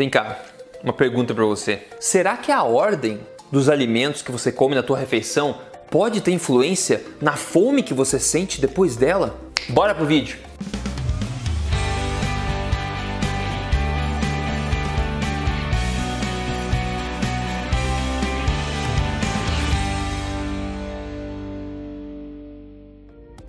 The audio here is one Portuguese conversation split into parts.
Vem cá, uma pergunta para você. Será que a ordem dos alimentos que você come na tua refeição pode ter influência na fome que você sente depois dela? Bora pro vídeo.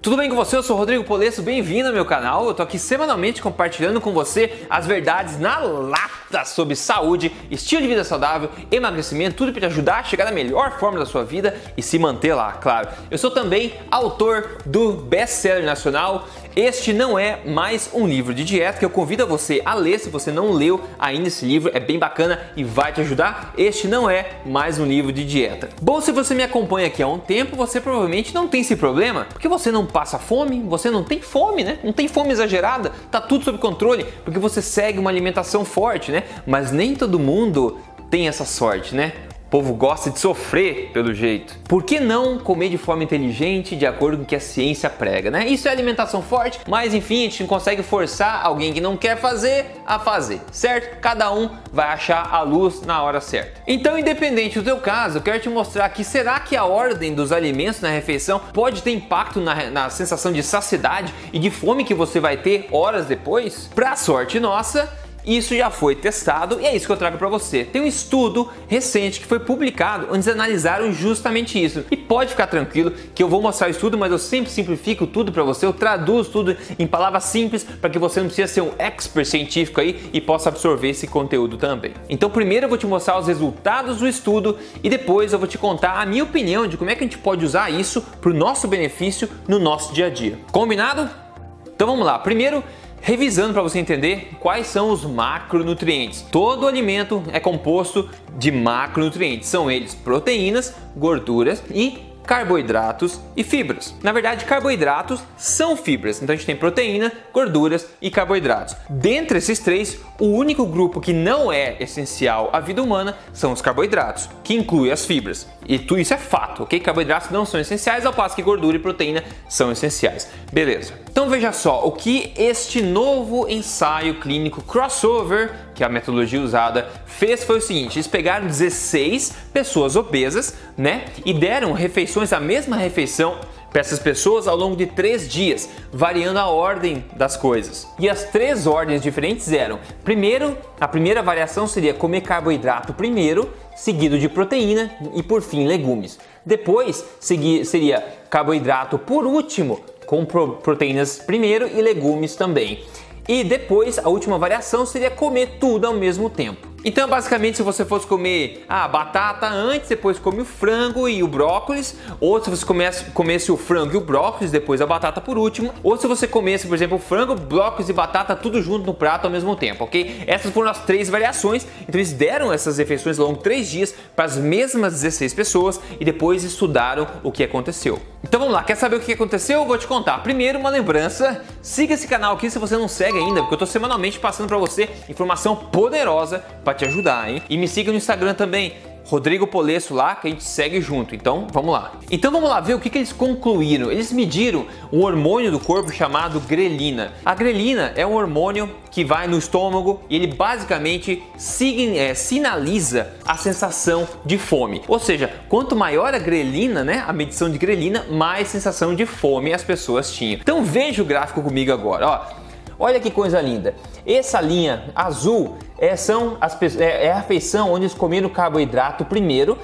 Tudo bem com você? Eu sou o Rodrigo Polesso, bem-vindo ao meu canal. Eu tô aqui semanalmente compartilhando com você as verdades na lata sobre saúde, estilo de vida saudável, emagrecimento, tudo para te ajudar a chegar na melhor forma da sua vida e se manter lá, claro. Eu sou também autor do best-seller nacional este não é mais um livro de dieta que eu convido a você a ler se você não leu ainda esse livro, é bem bacana e vai te ajudar. Este não é mais um livro de dieta. Bom, se você me acompanha aqui há um tempo, você provavelmente não tem esse problema, porque você não passa fome, você não tem fome, né? Não tem fome exagerada, tá tudo sob controle, porque você segue uma alimentação forte, né? Mas nem todo mundo tem essa sorte, né? Povo gosta de sofrer pelo jeito. Por que não comer de forma inteligente, de acordo com o que a ciência prega, né? Isso é alimentação forte, mas enfim, a gente não consegue forçar alguém que não quer fazer a fazer, certo? Cada um vai achar a luz na hora certa. Então, independente do teu caso, eu quero te mostrar que será que a ordem dos alimentos na refeição pode ter impacto na, na sensação de saciedade e de fome que você vai ter horas depois? Pra sorte nossa, isso já foi testado e é isso que eu trago para você. Tem um estudo recente que foi publicado onde eles analisaram justamente isso. E pode ficar tranquilo que eu vou mostrar o estudo, mas eu sempre simplifico tudo para você. Eu traduzo tudo em palavras simples para que você não precisa ser um expert científico aí e possa absorver esse conteúdo também. Então, primeiro eu vou te mostrar os resultados do estudo e depois eu vou te contar a minha opinião de como é que a gente pode usar isso para o nosso benefício no nosso dia a dia. Combinado? Então vamos lá. Primeiro, Revisando para você entender quais são os macronutrientes. Todo alimento é composto de macronutrientes. São eles proteínas, gorduras e carboidratos e fibras. Na verdade, carboidratos são fibras, então a gente tem proteína, gorduras e carboidratos. Dentre esses três, o único grupo que não é essencial à vida humana são os carboidratos, que inclui as fibras. E tudo isso é fato, ok? Carboidratos não são essenciais, ao passo que gordura e proteína são essenciais. Beleza. Então veja só, o que este novo ensaio clínico crossover que a metodologia usada fez foi o seguinte: eles pegaram 16 pessoas obesas, né, e deram refeições, a mesma refeição para essas pessoas ao longo de três dias, variando a ordem das coisas. E as três ordens diferentes eram: primeiro, a primeira variação seria comer carboidrato primeiro, seguido de proteína e por fim legumes. Depois seria carboidrato por último, com proteínas primeiro e legumes também. E depois, a última variação seria comer tudo ao mesmo tempo. Então, basicamente, se você fosse comer a ah, batata antes, depois come o frango e o brócolis, ou se você comesse, comesse o frango e o brócolis, depois a batata por último, ou se você comesse, por exemplo, frango, brócolis e batata tudo junto no prato ao mesmo tempo, ok? Essas foram as três variações. Então, eles deram essas refeições ao longo de três dias para as mesmas 16 pessoas e depois estudaram o que aconteceu. Então vamos lá, quer saber o que aconteceu? Eu vou te contar. Primeiro, uma lembrança: siga esse canal aqui se você não segue ainda, porque eu estou semanalmente passando para você informação poderosa para te ajudar, hein? E me siga no Instagram também, Rodrigo Polesso lá, que a gente segue junto. Então, vamos lá. Então, vamos lá ver o que, que eles concluíram. Eles mediram um hormônio do corpo chamado grelina. A grelina é um hormônio que vai no estômago e ele basicamente é, sinaliza a sensação de fome. Ou seja, quanto maior a grelina, né, a medição de grelina, mais sensação de fome as pessoas tinham. Então, veja o gráfico comigo agora. Ó. Olha que coisa linda. Essa linha azul é, são as, é, é a refeição onde eles comeram carboidrato primeiro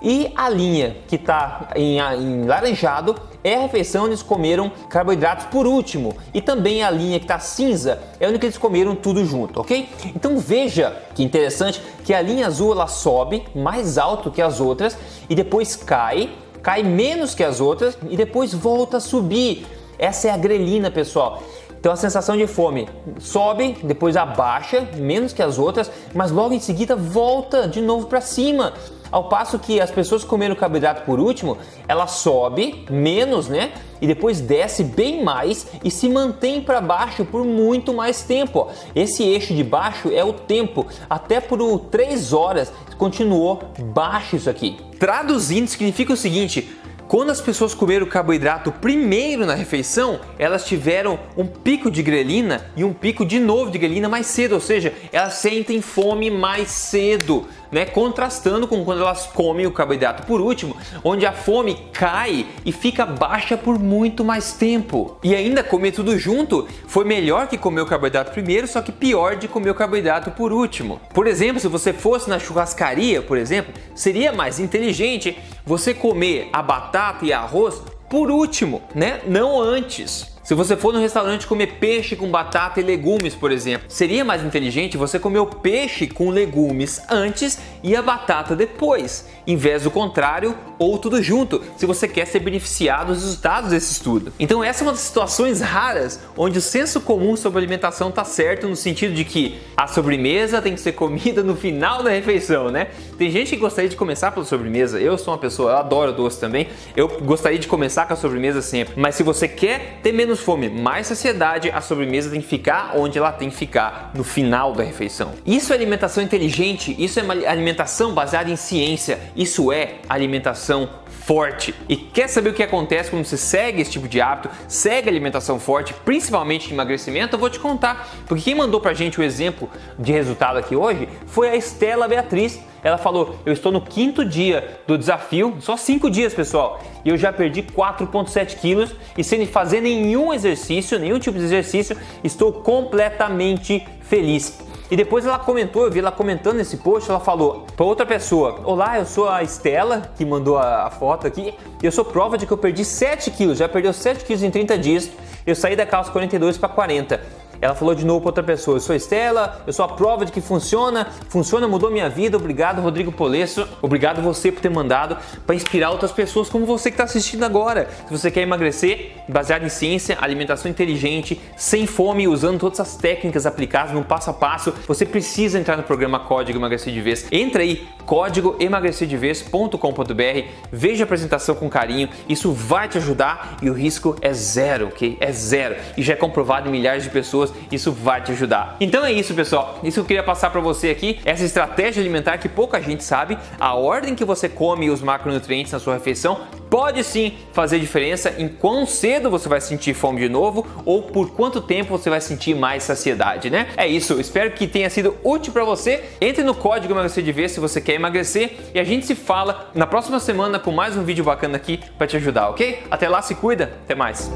e a linha que está em, em, laranjado é a refeição onde eles comeram carboidratos por último. E também a linha que está cinza é onde eles comeram tudo junto, ok? Então veja que interessante que a linha azul ela sobe mais alto que as outras e depois cai, cai menos que as outras e depois volta a subir. Essa é a grelina, pessoal. Então a sensação de fome sobe, depois abaixa, menos que as outras, mas logo em seguida volta de novo para cima. Ao passo que as pessoas comeram carboidrato por último, ela sobe menos, né? E depois desce bem mais e se mantém para baixo por muito mais tempo. Esse eixo de baixo é o tempo. Até por 3 horas continuou baixo isso aqui. Traduzindo, significa o seguinte: Quando as pessoas comeram carboidrato primeiro na refeição, elas tiveram um pico de grelina e um pico de novo de grelina mais cedo, ou seja, elas sentem fome mais cedo né, contrastando com quando elas comem o carboidrato por último, onde a fome cai e fica baixa por muito mais tempo. E ainda comer tudo junto foi melhor que comer o carboidrato primeiro, só que pior de comer o carboidrato por último. Por exemplo, se você fosse na churrascaria, por exemplo, seria mais inteligente você comer a batata e arroz por último, né? Não antes. Se você for no restaurante comer peixe com batata e legumes, por exemplo, seria mais inteligente você comer o peixe com legumes antes e a batata depois, em vez do contrário ou tudo junto, se você quer ser beneficiado dos resultados desse estudo. Então essa é uma das situações raras onde o senso comum sobre alimentação está certo no sentido de que a sobremesa tem que ser comida no final da refeição, né? Tem gente que gostaria de começar pela sobremesa. Eu sou uma pessoa, eu adoro doce também. Eu gostaria de começar com a sobremesa sempre. Mas se você quer ter menos fome, mais saciedade, a sobremesa tem que ficar onde ela tem que ficar, no final da refeição. Isso é alimentação inteligente, isso é uma alimentação baseada em ciência, isso é alimentação forte. E quer saber o que acontece quando você segue esse tipo de hábito, segue alimentação forte, principalmente de emagrecimento? Eu vou te contar. Porque quem mandou pra gente o exemplo de resultado aqui hoje foi a Estela Beatriz. Ela falou: Eu estou no quinto dia do desafio, só cinco dias, pessoal, e eu já perdi 4,7 quilos e sem fazer nenhum exercício, nenhum tipo de exercício, estou completamente feliz. E depois ela comentou, eu vi ela comentando nesse post, ela falou para outra pessoa: Olá, eu sou a Estela, que mandou a, a foto aqui, e eu sou prova de que eu perdi 7 quilos, já perdeu 7 quilos em 30 dias. Eu saí da calça 42 para 40. Ela falou de novo para outra pessoa: Eu sou Estela, eu sou a prova de que funciona, funciona, mudou minha vida. Obrigado, Rodrigo Polesso. Obrigado você por ter mandado para inspirar outras pessoas como você que está assistindo agora. Se você quer emagrecer, baseado em ciência, alimentação inteligente, sem fome, usando todas as técnicas aplicadas no passo a passo, você precisa entrar no programa Código Emagrecer de Vez. Entra aí, código emagrecerdevez.com.br, veja a apresentação com carinho, isso vai te ajudar e o risco é zero, ok? É zero. E já é comprovado em milhares de pessoas isso vai te ajudar. Então é isso, pessoal. Isso eu queria passar para você aqui, essa estratégia alimentar que pouca gente sabe, a ordem que você come os macronutrientes na sua refeição pode sim fazer diferença em quão cedo você vai sentir fome de novo ou por quanto tempo você vai sentir mais saciedade, né? É isso, espero que tenha sido útil para você. Entre no código emagrecer de vez se você quer emagrecer e a gente se fala na próxima semana com mais um vídeo bacana aqui para te ajudar, ok? Até lá, se cuida, até mais.